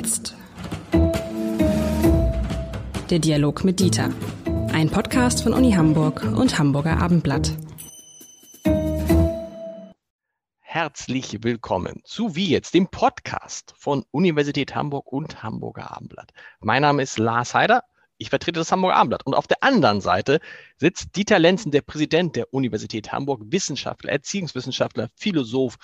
jetzt. Der Dialog mit Dieter. Ein Podcast von Uni Hamburg und Hamburger Abendblatt. Herzlich willkommen zu Wie jetzt, dem Podcast von Universität Hamburg und Hamburger Abendblatt. Mein Name ist Lars Heider. Ich vertrete das Hamburger Abendblatt. Und auf der anderen Seite sitzt Dieter Lenzen, der Präsident der Universität Hamburg, Wissenschaftler, Erziehungswissenschaftler, Philosoph,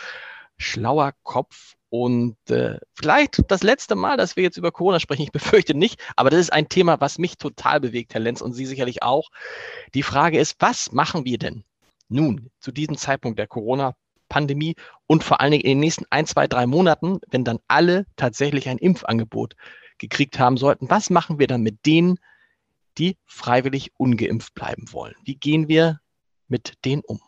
schlauer Kopf und äh, vielleicht das letzte Mal, dass wir jetzt über Corona sprechen, ich befürchte nicht, aber das ist ein Thema, was mich total bewegt, Herr Lenz, und Sie sicherlich auch. Die Frage ist, was machen wir denn nun zu diesem Zeitpunkt der Corona-Pandemie und vor allen Dingen in den nächsten ein, zwei, drei Monaten, wenn dann alle tatsächlich ein Impfangebot gekriegt haben sollten? Was machen wir dann mit denen, die freiwillig ungeimpft bleiben wollen? Wie gehen wir mit denen um?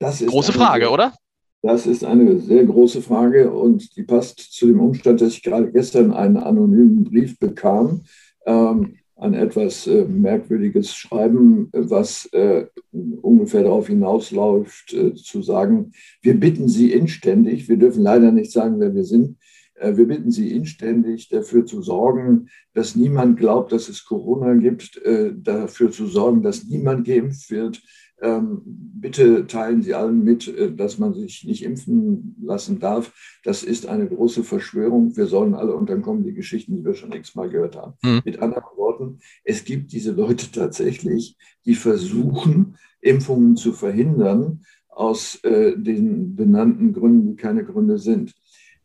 Große Frage, oder? Das ist eine sehr große Frage und die passt zu dem Umstand, dass ich gerade gestern einen anonymen Brief bekam, ähm, ein etwas äh, merkwürdiges Schreiben, was äh, ungefähr darauf hinausläuft, äh, zu sagen, wir bitten Sie inständig, wir dürfen leider nicht sagen, wer wir sind, äh, wir bitten Sie inständig dafür zu sorgen, dass niemand glaubt, dass es Corona gibt, äh, dafür zu sorgen, dass niemand geimpft wird, bitte teilen Sie allen mit, äh, dass man sich nicht impfen lassen darf. Das ist eine große Verschwörung. Wir sollen alle, und dann kommen die Geschichten, die wir schon x-mal gehört haben. Mhm. Mit anderen Worten, es gibt diese Leute tatsächlich, die versuchen, Impfungen zu verhindern, aus äh, den benannten Gründen, die keine Gründe sind.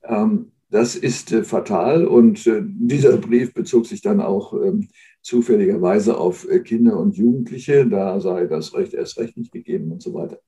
Ähm, das ist äh, fatal und äh, dieser Brief bezog sich dann auch ähm, zufälligerweise auf äh, Kinder und Jugendliche, da sei das Recht erst recht nicht gegeben und so weiter.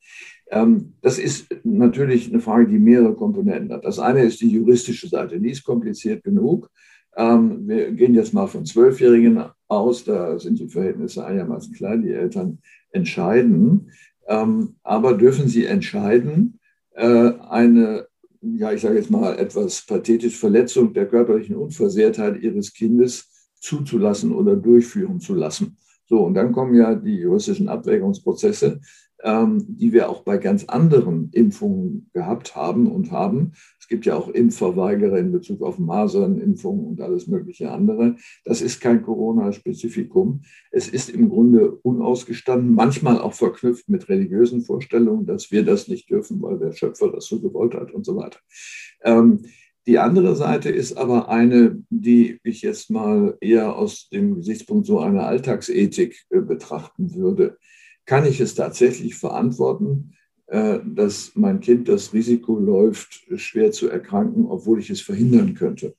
Ähm, das ist natürlich eine Frage, die mehrere Komponenten hat. Das eine ist die juristische Seite, die ist kompliziert genug. Ähm, wir gehen jetzt mal von Zwölfjährigen aus, da sind die Verhältnisse einigermaßen klein, die Eltern entscheiden. Ähm, aber dürfen sie entscheiden, äh, eine ja, ich sage jetzt mal etwas pathetisch, Verletzung der körperlichen Unversehrtheit ihres Kindes zuzulassen oder durchführen zu lassen. So, und dann kommen ja die juristischen Abwägungsprozesse, ähm, die wir auch bei ganz anderen Impfungen gehabt haben und haben. Es gibt ja auch Impfverweigerer in Bezug auf Masernimpfungen und alles mögliche andere. Das ist kein Corona-Spezifikum. Es ist im Grunde unausgestanden, manchmal auch verknüpft mit religiösen Vorstellungen, dass wir das nicht dürfen, weil der Schöpfer das so gewollt hat und so weiter. Ähm, die andere Seite ist aber eine, die ich jetzt mal eher aus dem Gesichtspunkt so einer Alltagsethik äh, betrachten würde. Kann ich es tatsächlich verantworten, äh, dass mein Kind das Risiko läuft, schwer zu erkranken, obwohl ich es verhindern könnte?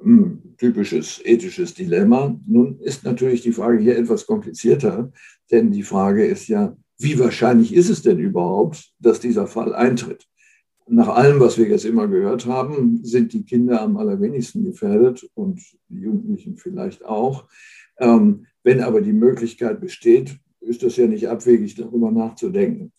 Hm, typisches ethisches Dilemma. Nun ist natürlich die Frage hier etwas komplizierter, denn die Frage ist ja, wie wahrscheinlich ist es denn überhaupt, dass dieser Fall eintritt? Nach allem, was wir jetzt immer gehört haben, sind die Kinder am allerwenigsten gefährdet und die Jugendlichen vielleicht auch. Ähm, wenn aber die Möglichkeit besteht, ist das ja nicht abwegig, darüber nachzudenken.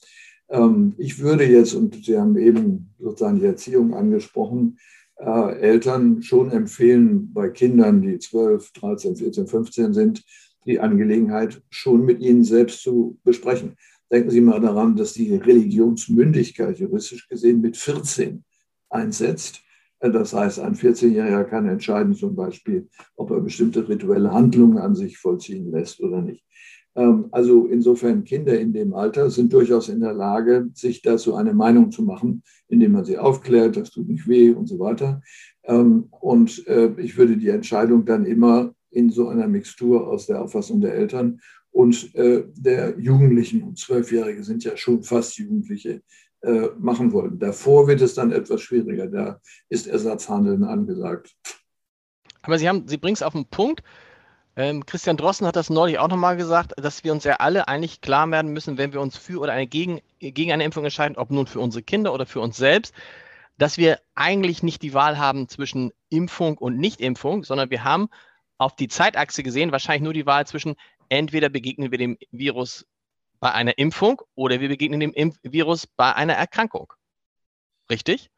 Ähm, ich würde jetzt, und Sie haben eben sozusagen die Erziehung angesprochen, äh, Eltern schon empfehlen, bei Kindern, die 12, 13, 14, 15 sind, die Angelegenheit schon mit ihnen selbst zu besprechen. Denken Sie mal daran, dass die Religionsmündigkeit juristisch gesehen mit 14 einsetzt. Das heißt, ein 14-Jähriger kann entscheiden, zum Beispiel, ob er bestimmte rituelle Handlungen an sich vollziehen lässt oder nicht. Ähm, also insofern Kinder in dem Alter sind durchaus in der Lage, sich dazu eine Meinung zu machen, indem man sie aufklärt, das tut nicht weh und so weiter. Ähm, und äh, ich würde die Entscheidung dann immer in so einer Mixtur aus der Auffassung der Eltern und äh, der Jugendlichen und Zwölfjährige sind ja schon fast Jugendliche, äh, machen wollen. Davor wird es dann etwas schwieriger. Da ist Ersatzhandeln angesagt. Aber Sie, Sie bringen es auf den Punkt. Ähm, Christian Drossen hat das neulich auch nochmal gesagt, dass wir uns ja alle eigentlich klar werden müssen, wenn wir uns für oder eine gegen, gegen eine Impfung entscheiden, ob nun für unsere Kinder oder für uns selbst, dass wir eigentlich nicht die Wahl haben zwischen Impfung und Nichtimpfung, sondern wir haben auf die Zeitachse gesehen wahrscheinlich nur die Wahl zwischen entweder begegnen wir dem Virus bei einer Impfung oder wir begegnen dem Impf Virus bei einer Erkrankung. Richtig?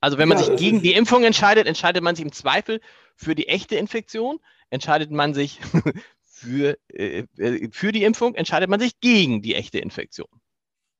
Also wenn man ja, sich gegen die Impfung entscheidet, entscheidet man sich im Zweifel für die echte Infektion, entscheidet man sich für, äh, äh, für die Impfung, entscheidet man sich gegen die echte Infektion.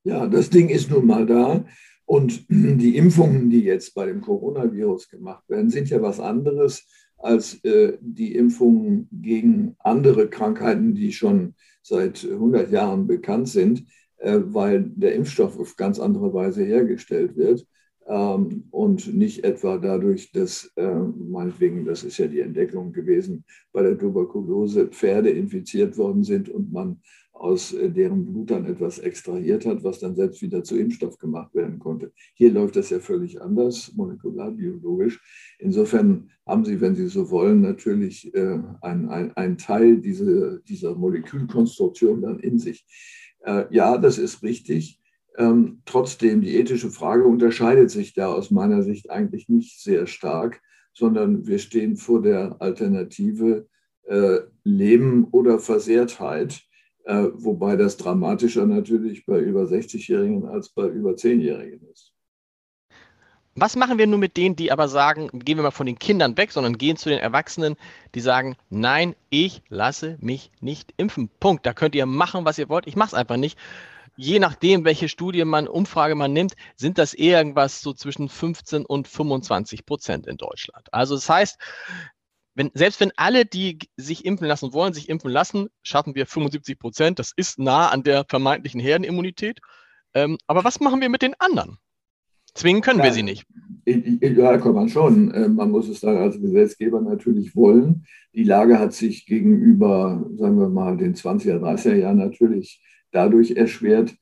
Ja, das Ding ist nun mal da. Und die Impfungen, die jetzt bei dem Coronavirus gemacht werden, sind ja was anderes als äh, die Impfungen gegen andere Krankheiten, die schon seit 100 Jahren bekannt sind, äh, weil der Impfstoff auf ganz andere Weise hergestellt wird ähm, und nicht etwa dadurch, dass äh, meinetwegen, das ist ja die Entdeckung gewesen, bei der Tuberkulose Pferde infiziert worden sind und man aus äh, deren Blut dann etwas extrahiert hat, was dann selbst wieder zu Impfstoff gemacht werden konnte. Hier läuft das ja völlig anders, molekularbiologisch. Insofern haben Sie, wenn Sie so wollen, natürlich äh, einen ein Teil diese, dieser Molekülkonstruktion dann in sich. Äh, ja, das ist richtig. Ähm, trotzdem, die ethische Frage unterscheidet sich da aus meiner Sicht eigentlich nicht sehr stark, sondern wir stehen vor der Alternative äh, Leben oder Versehrtheit äh, wobei das dramatischer natürlich bei über 60-Jährigen als bei über 10-Jährigen ist. Was machen wir nun mit denen, die aber sagen, gehen wir mal von den Kindern weg, sondern gehen zu den Erwachsenen, die sagen, nein, ich lasse mich nicht impfen. Punkt. Da könnt ihr machen, was ihr wollt. Ich mache es einfach nicht. Je nachdem, welche Studie man, Umfrage man nimmt, sind das irgendwas so zwischen 15 und 25 Prozent in Deutschland. Also das heißt, wenn, selbst wenn alle, die sich impfen lassen wollen, sich impfen lassen, schaffen wir 75 Prozent. Das ist nah an der vermeintlichen Herdenimmunität. Ähm, aber was machen wir mit den anderen? Zwingen können ja, wir sie nicht. Ja, kann man schon. Ähm, man muss es dann als Gesetzgeber natürlich wollen. Die Lage hat sich gegenüber, sagen wir mal, den 20er, 30er Jahren natürlich dadurch erschwert,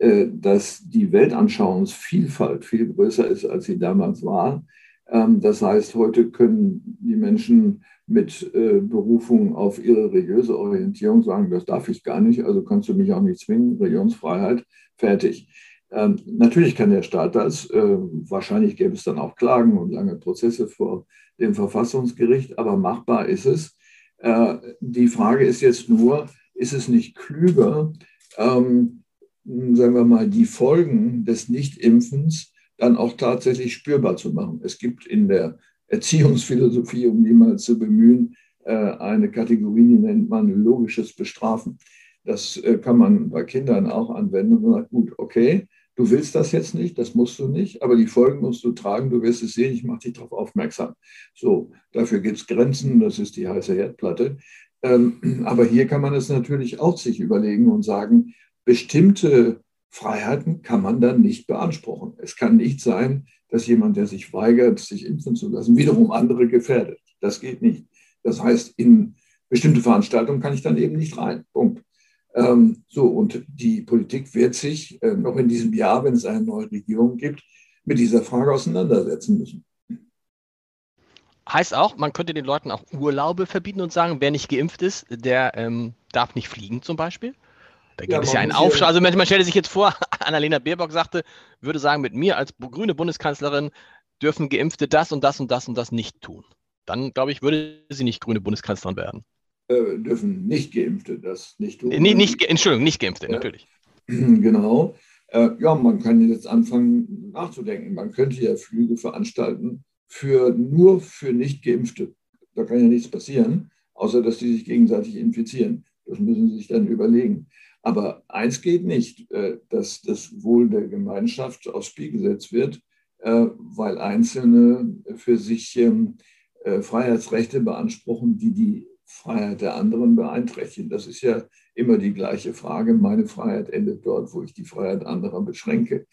äh, dass die Weltanschauungsvielfalt viel größer ist, als sie damals war. Ähm, das heißt, heute können die Menschen mit äh, Berufung auf ihre religiöse Orientierung sagen, das darf ich gar nicht, also kannst du mich auch nicht zwingen, Religionsfreiheit, fertig. Ähm, natürlich kann der Staat das, äh, wahrscheinlich gäbe es dann auch Klagen und lange Prozesse vor dem Verfassungsgericht, aber machbar ist es. Die Frage ist jetzt nur, ist es nicht klüger, ähm, sagen wir mal, die Folgen des Nichtimpfens dann auch tatsächlich spürbar zu machen. Es gibt in der Erziehungsphilosophie, um die mal zu bemühen, äh, eine Kategorie, die nennt man logisches Bestrafen. Das äh, kann man bei Kindern auch anwenden und sagt, gut, okay, du willst das jetzt nicht, das musst du nicht, aber die Folgen musst du tragen, du wirst es sehen, ich mache dich darauf aufmerksam. So, dafür gibt es Grenzen, das ist die heiße Herdplatte. Ähm, aber hier kann man es natürlich auch sich überlegen und sagen, bestimmte Freiheiten kann man dann nicht beanspruchen. Es kann nicht sein, dass jemand, der sich weigert, sich impfen zu lassen, wiederum andere gefährdet. Das geht nicht. Das heißt, in bestimmte Veranstaltungen kann ich dann eben nicht rein. Punkt. Ähm, so, und die Politik wird sich äh, noch in diesem Jahr, wenn es eine neue Regierung gibt, mit dieser Frage auseinandersetzen müssen. Heißt auch, man könnte den Leuten auch Urlaube verbieten und sagen, wer nicht geimpft ist, der ähm, darf nicht fliegen zum Beispiel? Da gibt ja, es ja einen Aufschrei. Also man, man stelle sich jetzt vor, Annalena Baerbock sagte, würde sagen, mit mir als grüne Bundeskanzlerin dürfen Geimpfte das und das und das und das nicht tun. Dann, glaube ich, würde sie nicht grüne Bundeskanzlerin werden. Äh, dürfen nicht Geimpfte das nicht tun. Nee, nicht, Entschuldigung, nicht Geimpfte, ja. natürlich. Genau. Äh, ja, man kann jetzt anfangen nachzudenken. Man könnte ja Flüge veranstalten für nur für Nicht-Geimpfte. Da kann ja nichts passieren, außer dass die sich gegenseitig infizieren. Das müssen Sie sich dann überlegen. Aber eins geht nicht, äh, dass das Wohl der Gemeinschaft aufs Spiel gesetzt wird, äh, weil Einzelne für sich ähm, äh, Freiheitsrechte beanspruchen, die die Freiheit der anderen beeinträchtigen. Das ist ja immer die gleiche Frage. Meine Freiheit endet dort, wo ich die Freiheit anderer beschränke.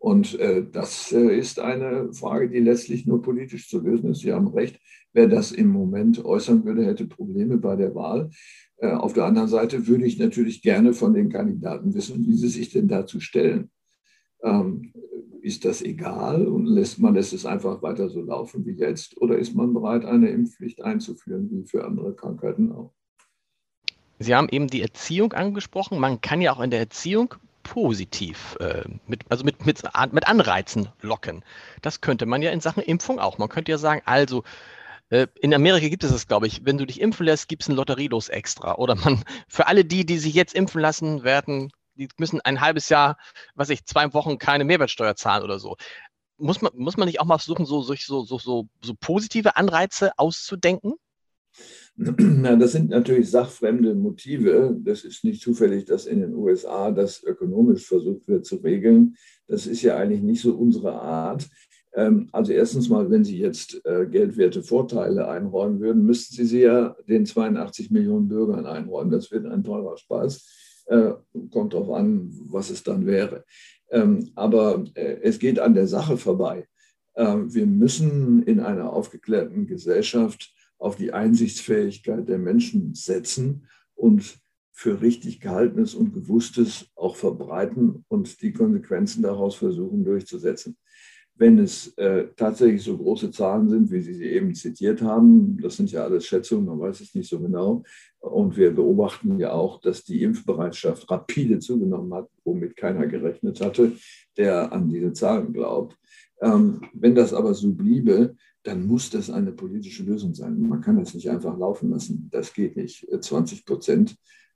Und das ist eine Frage, die letztlich nur politisch zu lösen ist. Sie haben recht, wer das im Moment äußern würde, hätte Probleme bei der Wahl. Äh, auf der anderen Seite würde ich natürlich gerne von den Kandidaten wissen, wie sie sich denn dazu stellen. Ähm, ist das egal und lässt man lässt es einfach weiter so laufen wie jetzt oder ist man bereit, eine Impfpflicht einzuführen, wie für andere Krankheiten auch? Sie haben eben die Erziehung angesprochen. Man kann ja auch in der Erziehung positiv, äh, mit, also mit, mit, mit Anreizen locken. Das könnte man ja in Sachen Impfung auch. Man könnte ja sagen, also äh, in Amerika gibt es das, glaube ich. Wenn du dich impfen lässt, gibt es ein Lotterielos extra. Oder man, für alle die, die sich jetzt impfen lassen, werden, die müssen ein halbes Jahr, was ich, zwei Wochen keine Mehrwertsteuer zahlen oder so. Muss man, muss man nicht auch mal versuchen, so, so, so, so, so positive Anreize auszudenken? Na, das sind natürlich sachfremde Motive. Das ist nicht zufällig, dass in den USA das ökonomisch versucht wird zu regeln. Das ist ja eigentlich nicht so unsere Art. Ähm, also erstens mal, wenn Sie jetzt äh, geldwerte Vorteile einräumen würden, müssten Sie sie ja den 82 Millionen Bürgern einräumen. Das wird ein teurer Spaß. Äh, kommt darauf an, was es dann wäre. Ähm, aber äh, es geht an der Sache vorbei. Wir müssen in einer aufgeklärten Gesellschaft auf die Einsichtsfähigkeit der Menschen setzen und für richtig gehaltenes und gewusstes auch verbreiten und die Konsequenzen daraus versuchen durchzusetzen. Wenn es äh, tatsächlich so große Zahlen sind, wie Sie sie eben zitiert haben, das sind ja alles Schätzungen, man weiß es nicht so genau. Und wir beobachten ja auch, dass die Impfbereitschaft rapide zugenommen hat, womit keiner gerechnet hatte, der an diese Zahlen glaubt. Ähm, wenn das aber so bliebe, dann muss das eine politische Lösung sein. Man kann das nicht einfach laufen lassen. Das geht nicht. 20 Prozent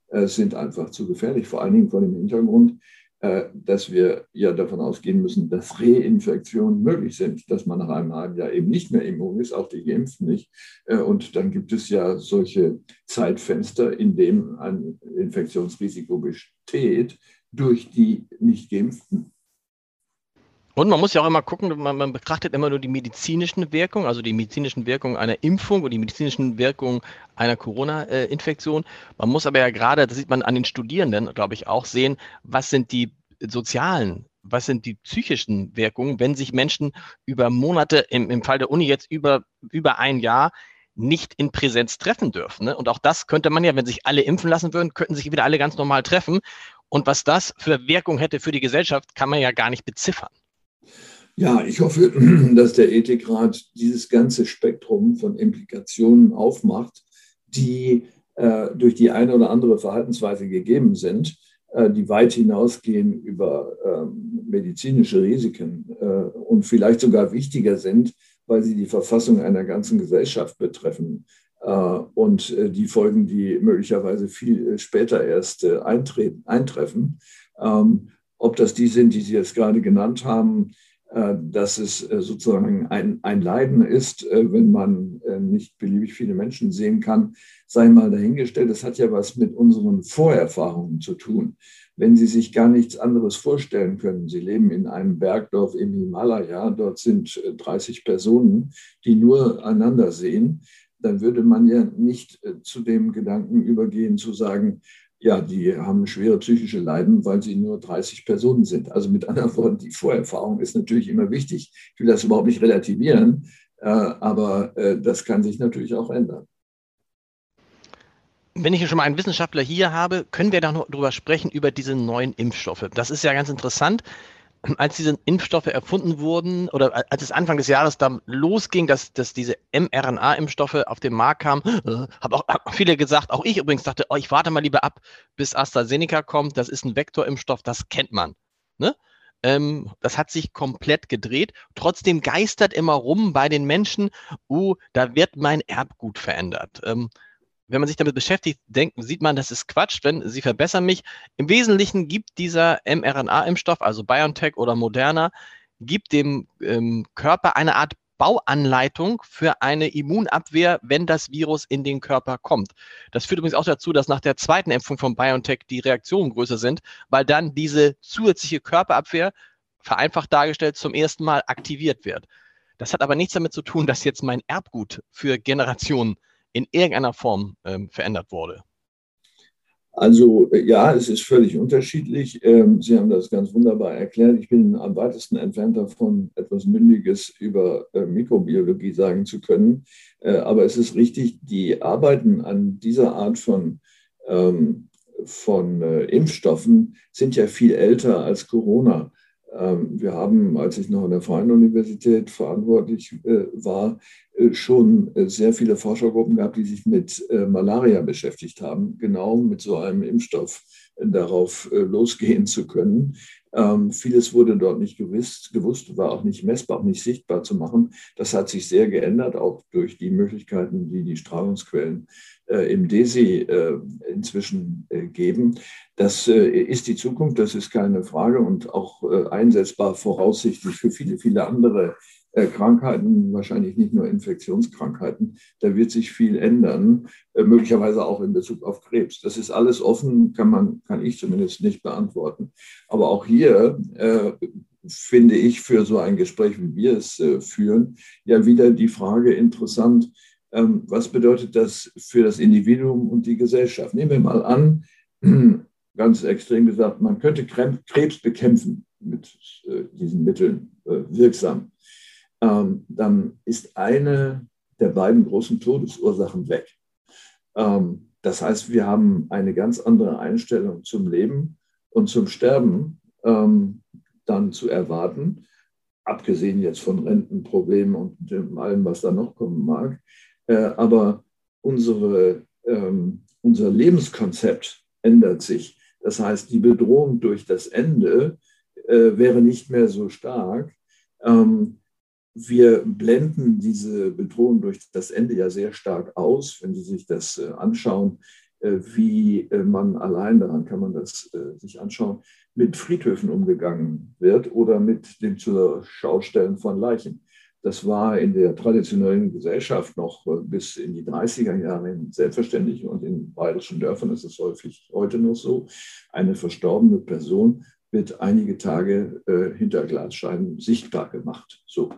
äh, sind einfach zu gefährlich, vor allen Dingen vor dem Hintergrund, äh, dass wir ja davon ausgehen müssen, dass Reinfektionen möglich sind, dass man nach einem halben Jahr eben nicht mehr immun ist, auch die Geimpften nicht. Äh, und dann gibt es ja solche Zeitfenster, in denen ein Infektionsrisiko besteht durch die Nicht-Geimpften. Und man muss ja auch immer gucken, man, man, betrachtet immer nur die medizinischen Wirkungen, also die medizinischen Wirkungen einer Impfung und die medizinischen Wirkungen einer Corona-Infektion. Man muss aber ja gerade, das sieht man an den Studierenden, glaube ich, auch sehen, was sind die sozialen, was sind die psychischen Wirkungen, wenn sich Menschen über Monate, im, im Fall der Uni jetzt über, über ein Jahr, nicht in Präsenz treffen dürfen. Ne? Und auch das könnte man ja, wenn sich alle impfen lassen würden, könnten sich wieder alle ganz normal treffen. Und was das für Wirkung hätte für die Gesellschaft, kann man ja gar nicht beziffern. Ja, ich hoffe, dass der Ethikrat dieses ganze Spektrum von Implikationen aufmacht, die äh, durch die eine oder andere Verhaltensweise gegeben sind, äh, die weit hinausgehen über äh, medizinische Risiken äh, und vielleicht sogar wichtiger sind, weil sie die Verfassung einer ganzen Gesellschaft betreffen äh, und äh, die Folgen, die möglicherweise viel später erst eintreten, eintreffen. Ähm, ob das die sind, die Sie jetzt gerade genannt haben, dass es äh, sozusagen ein, ein Leiden ist, äh, wenn man nicht beliebig viele Menschen sehen kann, sei mal dahingestellt. Das hat ja was mit unseren Vorerfahrungen zu tun. Wenn Sie sich gar nichts anderes vorstellen können, Sie leben in einem Bergdorf im Himalaya, dort sind 30 Personen, die nur einander sehen, dann würde man ja nicht zu dem Gedanken übergehen zu sagen, ja, die haben schwere psychische Leiden, weil sie nur 30 Personen sind. Also mit anderen Worten, die Vorerfahrung ist natürlich immer wichtig. Ich will das überhaupt nicht relativieren, äh, aber äh, das kann sich natürlich auch ändern. Wenn ich schon mal einen Wissenschaftler hier habe, können wir da noch drüber sprechen, über diese neuen Impfstoffe. Das ist ja ganz interessant als diese Impfstoffe erfunden wurden oder als es Anfang des Jahres dann losging, dass, dass diese mRNA-Impfstoffe auf den Markt kamen, äh, haben auch viele gesagt, auch ich übrigens dachte, oh, ich warte mal lieber ab, bis AstraZeneca kommt. Das ist ein Vektorimpfstoff, das kennt man. Ne? Ähm, das hat sich komplett gedreht. Trotzdem geistert immer rum bei den Menschen, uh, da wird mein Erbgut verändert. Ähm, wenn man sich damit beschäftigt, denkt, sieht man, das ist Quatsch, wenn Sie verbessern mich. Im Wesentlichen gibt dieser mRNA-Impfstoff, also BioNTech oder Moderna, gibt dem ähm, Körper eine Art Bauanleitung für eine Immunabwehr, wenn das Virus in den Körper kommt. Das führt übrigens auch dazu, dass nach der zweiten Impfung von BioNTech die Reaktionen größer sind, weil dann diese zusätzliche Körperabwehr, vereinfacht dargestellt, zum ersten Mal aktiviert wird. Das hat aber nichts damit zu tun, dass jetzt mein Erbgut für Generationen in irgendeiner Form ähm, verändert wurde? Also äh, ja, es ist völlig unterschiedlich. Ähm, Sie haben das ganz wunderbar erklärt. Ich bin am weitesten entfernt davon, etwas Mündiges über äh, Mikrobiologie sagen zu können. Äh, aber es ist richtig, die Arbeiten an dieser Art von, ähm, von Impfstoffen sind ja viel älter als Corona. Ähm, wir haben, als ich noch an der Freien Universität verantwortlich äh, war, äh, schon äh, sehr viele Forschergruppen gehabt, die sich mit Malaria beschäftigt haben, genau mit so einem Impfstoff darauf losgehen zu können. Ähm, vieles wurde dort nicht gewusst, war auch nicht messbar, auch nicht sichtbar zu machen. Das hat sich sehr geändert, auch durch die Möglichkeiten, die die Strahlungsquellen im DESI inzwischen geben. Das äh, ist die Zukunft, das ist keine Frage und auch äh, einsetzbar voraussichtlich für viele, viele andere äh, Krankheiten, wahrscheinlich nicht nur Infektionskrankheiten. Da wird sich viel ändern, möglicherweise auch in Bezug auf Krebs. Das ist alles offen, kann man, kann ich zumindest nicht beantworten. Aber auch hier äh, finde ich für so ein Gespräch, wie wir es äh, führen, ja wieder die Frage interessant, ähm, was bedeutet das für das Individuum und die Gesellschaft? Nehmen wir mal an, ganz extrem gesagt, man könnte Krebs bekämpfen mit äh, diesen Mitteln äh, wirksam. Ähm, dann ist eine der beiden großen Todesursachen weg. Ähm, das heißt, wir haben eine ganz andere Einstellung zum Leben und zum Sterben dann zu erwarten, abgesehen jetzt von Rentenproblemen und allem, was da noch kommen mag. Äh, aber unsere, ähm, unser Lebenskonzept ändert sich. Das heißt, die Bedrohung durch das Ende äh, wäre nicht mehr so stark. Ähm, wir blenden diese Bedrohung durch das Ende ja sehr stark aus, wenn Sie sich das äh, anschauen, äh, wie äh, man allein, daran kann man das äh, sich anschauen, mit Friedhöfen umgegangen wird oder mit dem zur Schaustellen von Leichen. Das war in der traditionellen Gesellschaft noch äh, bis in die 30er Jahre selbstverständlich und in bayerischen Dörfern ist es häufig heute noch so. Eine verstorbene Person wird einige Tage äh, hinter Glasscheiben sichtbar gemacht. So.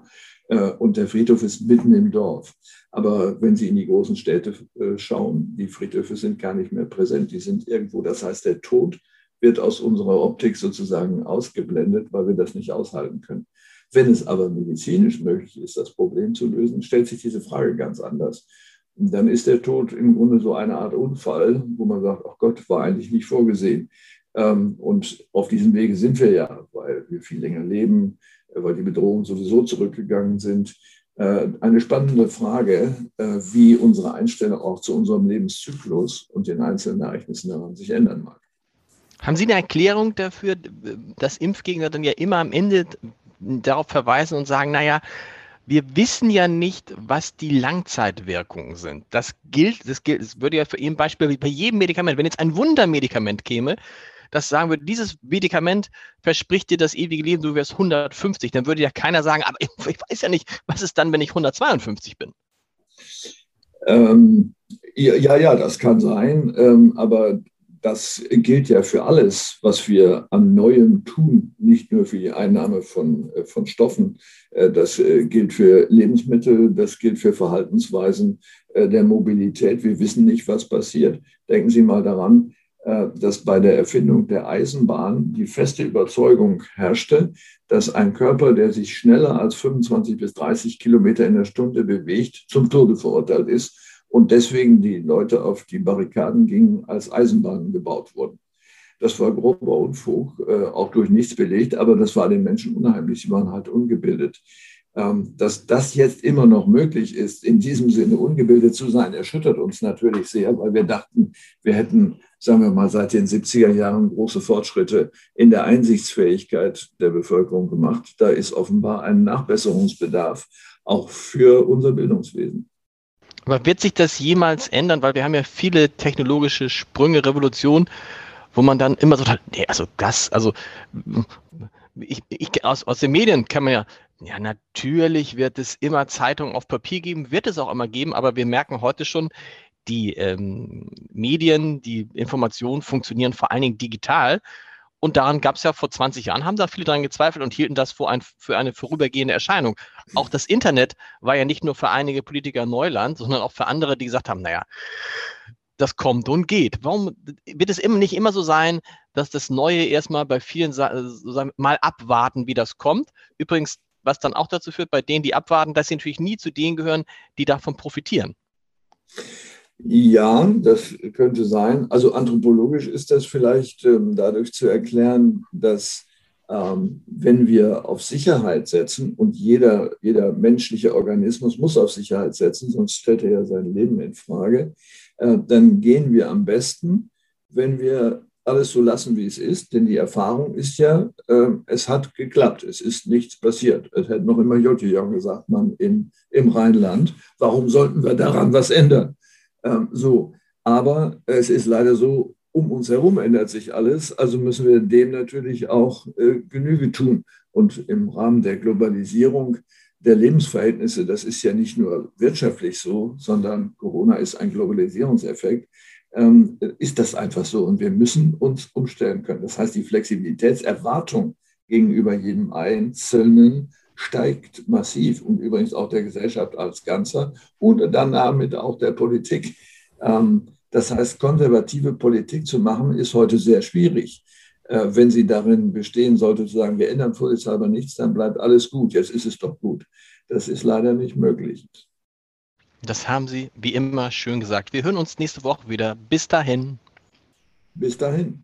Äh, und der Friedhof ist mitten im Dorf. Aber wenn Sie in die großen Städte äh, schauen, die Friedhöfe sind gar nicht mehr präsent, die sind irgendwo. Das heißt, der Tod wird aus unserer Optik sozusagen ausgeblendet, weil wir das nicht aushalten können. Wenn es aber medizinisch möglich ist, das Problem zu lösen, stellt sich diese Frage ganz anders. Und dann ist der Tod im Grunde so eine Art Unfall, wo man sagt, ach Gott, war eigentlich nicht vorgesehen. Ähm, und auf diesem Wege sind wir ja, weil wir viel länger leben, äh, weil die Bedrohungen sowieso zurückgegangen sind. Äh, eine spannende Frage, äh, wie unsere Einstellung auch zu unserem Lebenszyklus und den einzelnen Ereignissen daran sich ändern mag. Haben Sie eine Erklärung dafür, dass Impfgegner dann ja immer am Ende darauf verweisen und sagen, naja, wir wissen ja nicht, was die Langzeitwirkungen sind. Das gilt, das gilt, das würde ja für Ihren Beispiel wie bei jedem Medikament, wenn jetzt ein Wundermedikament käme, das sagen würde, dieses Medikament verspricht dir das ewige Leben, du wirst 150, dann würde ja keiner sagen, aber ich, ich weiß ja nicht, was ist dann, wenn ich 152 bin? Ähm, ja, ja, das kann sein, ähm, aber das gilt ja für alles, was wir an Neuem tun, nicht nur für die Einnahme von, äh, von Stoffen. Äh, das äh, gilt für Lebensmittel, das gilt für Verhaltensweisen der Mobilität. Wir wissen nicht, was passiert. Denken Sie mal daran, dass bei der Erfindung der Eisenbahn die feste Überzeugung herrschte, dass ein Körper, der sich schneller als 25 bis 30 Kilometer in der Stunde bewegt, zum Tode verurteilt ist und deswegen die Leute auf die Barrikaden gingen, als Eisenbahnen gebaut wurden. Das war grober Unfug, äh, auch durch nichts belegt, aber das war den Menschen unheimlich. Sie waren halt ungebildet. Ähm, dass das jetzt immer noch möglich ist, in diesem Sinne ungebildet zu sein, erschüttert uns natürlich sehr, weil wir dachten, wir hätten, sagen wir mal, seit den 70er Jahren große Fortschritte in der Einsichtsfähigkeit der Bevölkerung gemacht. Da ist offenbar ein Nachbesserungsbedarf, auch für unser Bildungswesen. Aber wird sich das jemals ändern? Weil wir haben ja viele technologische Sprünge, Revolutionen, wo man dann immer so, nee, also das, also ich, ich, aus, aus den Medien kann man ja, ja, natürlich wird es immer Zeitungen auf Papier geben, wird es auch immer geben, aber wir merken heute schon, die ähm, Medien, die Informationen funktionieren vor allen Dingen digital. Und daran gab es ja vor 20 Jahren, haben da viele daran gezweifelt und hielten das für, ein, für eine vorübergehende Erscheinung. Auch das Internet war ja nicht nur für einige Politiker Neuland, sondern auch für andere, die gesagt haben, naja, das kommt und geht. Warum wird es immer nicht immer so sein, dass das Neue erstmal bei vielen mal abwarten, wie das kommt? Übrigens, was dann auch dazu führt, bei denen, die abwarten, dass sie natürlich nie zu denen gehören, die davon profitieren. Ja, das könnte sein. Also anthropologisch ist das vielleicht ähm, dadurch zu erklären, dass ähm, wenn wir auf Sicherheit setzen und jeder, jeder menschliche Organismus muss auf Sicherheit setzen, sonst stellt er ja sein Leben in Frage, äh, dann gehen wir am besten, wenn wir alles so lassen, wie es ist. Denn die Erfahrung ist ja, äh, es hat geklappt, es ist nichts passiert. Es hätte noch immer Jotjong gesagt, man in, im Rheinland. Warum sollten wir daran was ändern? Ähm, so, aber es ist leider so, um uns herum ändert sich alles, also müssen wir dem natürlich auch äh, Genüge tun. Und im Rahmen der Globalisierung, der Lebensverhältnisse, das ist ja nicht nur wirtschaftlich so, sondern Corona ist ein Globalisierungseffekt, ähm, ist das einfach so. Und wir müssen uns umstellen können. Das heißt, die Flexibilitätserwartung gegenüber jedem Einzelnen steigt massiv und übrigens auch der Gesellschaft als Ganzer und dann damit auch der Politik. Ähm, das heißt, konservative Politik zu machen, ist heute sehr schwierig. Äh, wenn sie darin bestehen sollte, zu sagen, wir ändern vorsichtshalber nichts, dann bleibt alles gut. Jetzt ist es doch gut. Das ist leider nicht möglich. Das haben Sie wie immer schön gesagt. Wir hören uns nächste Woche wieder. Bis dahin. Bis dahin.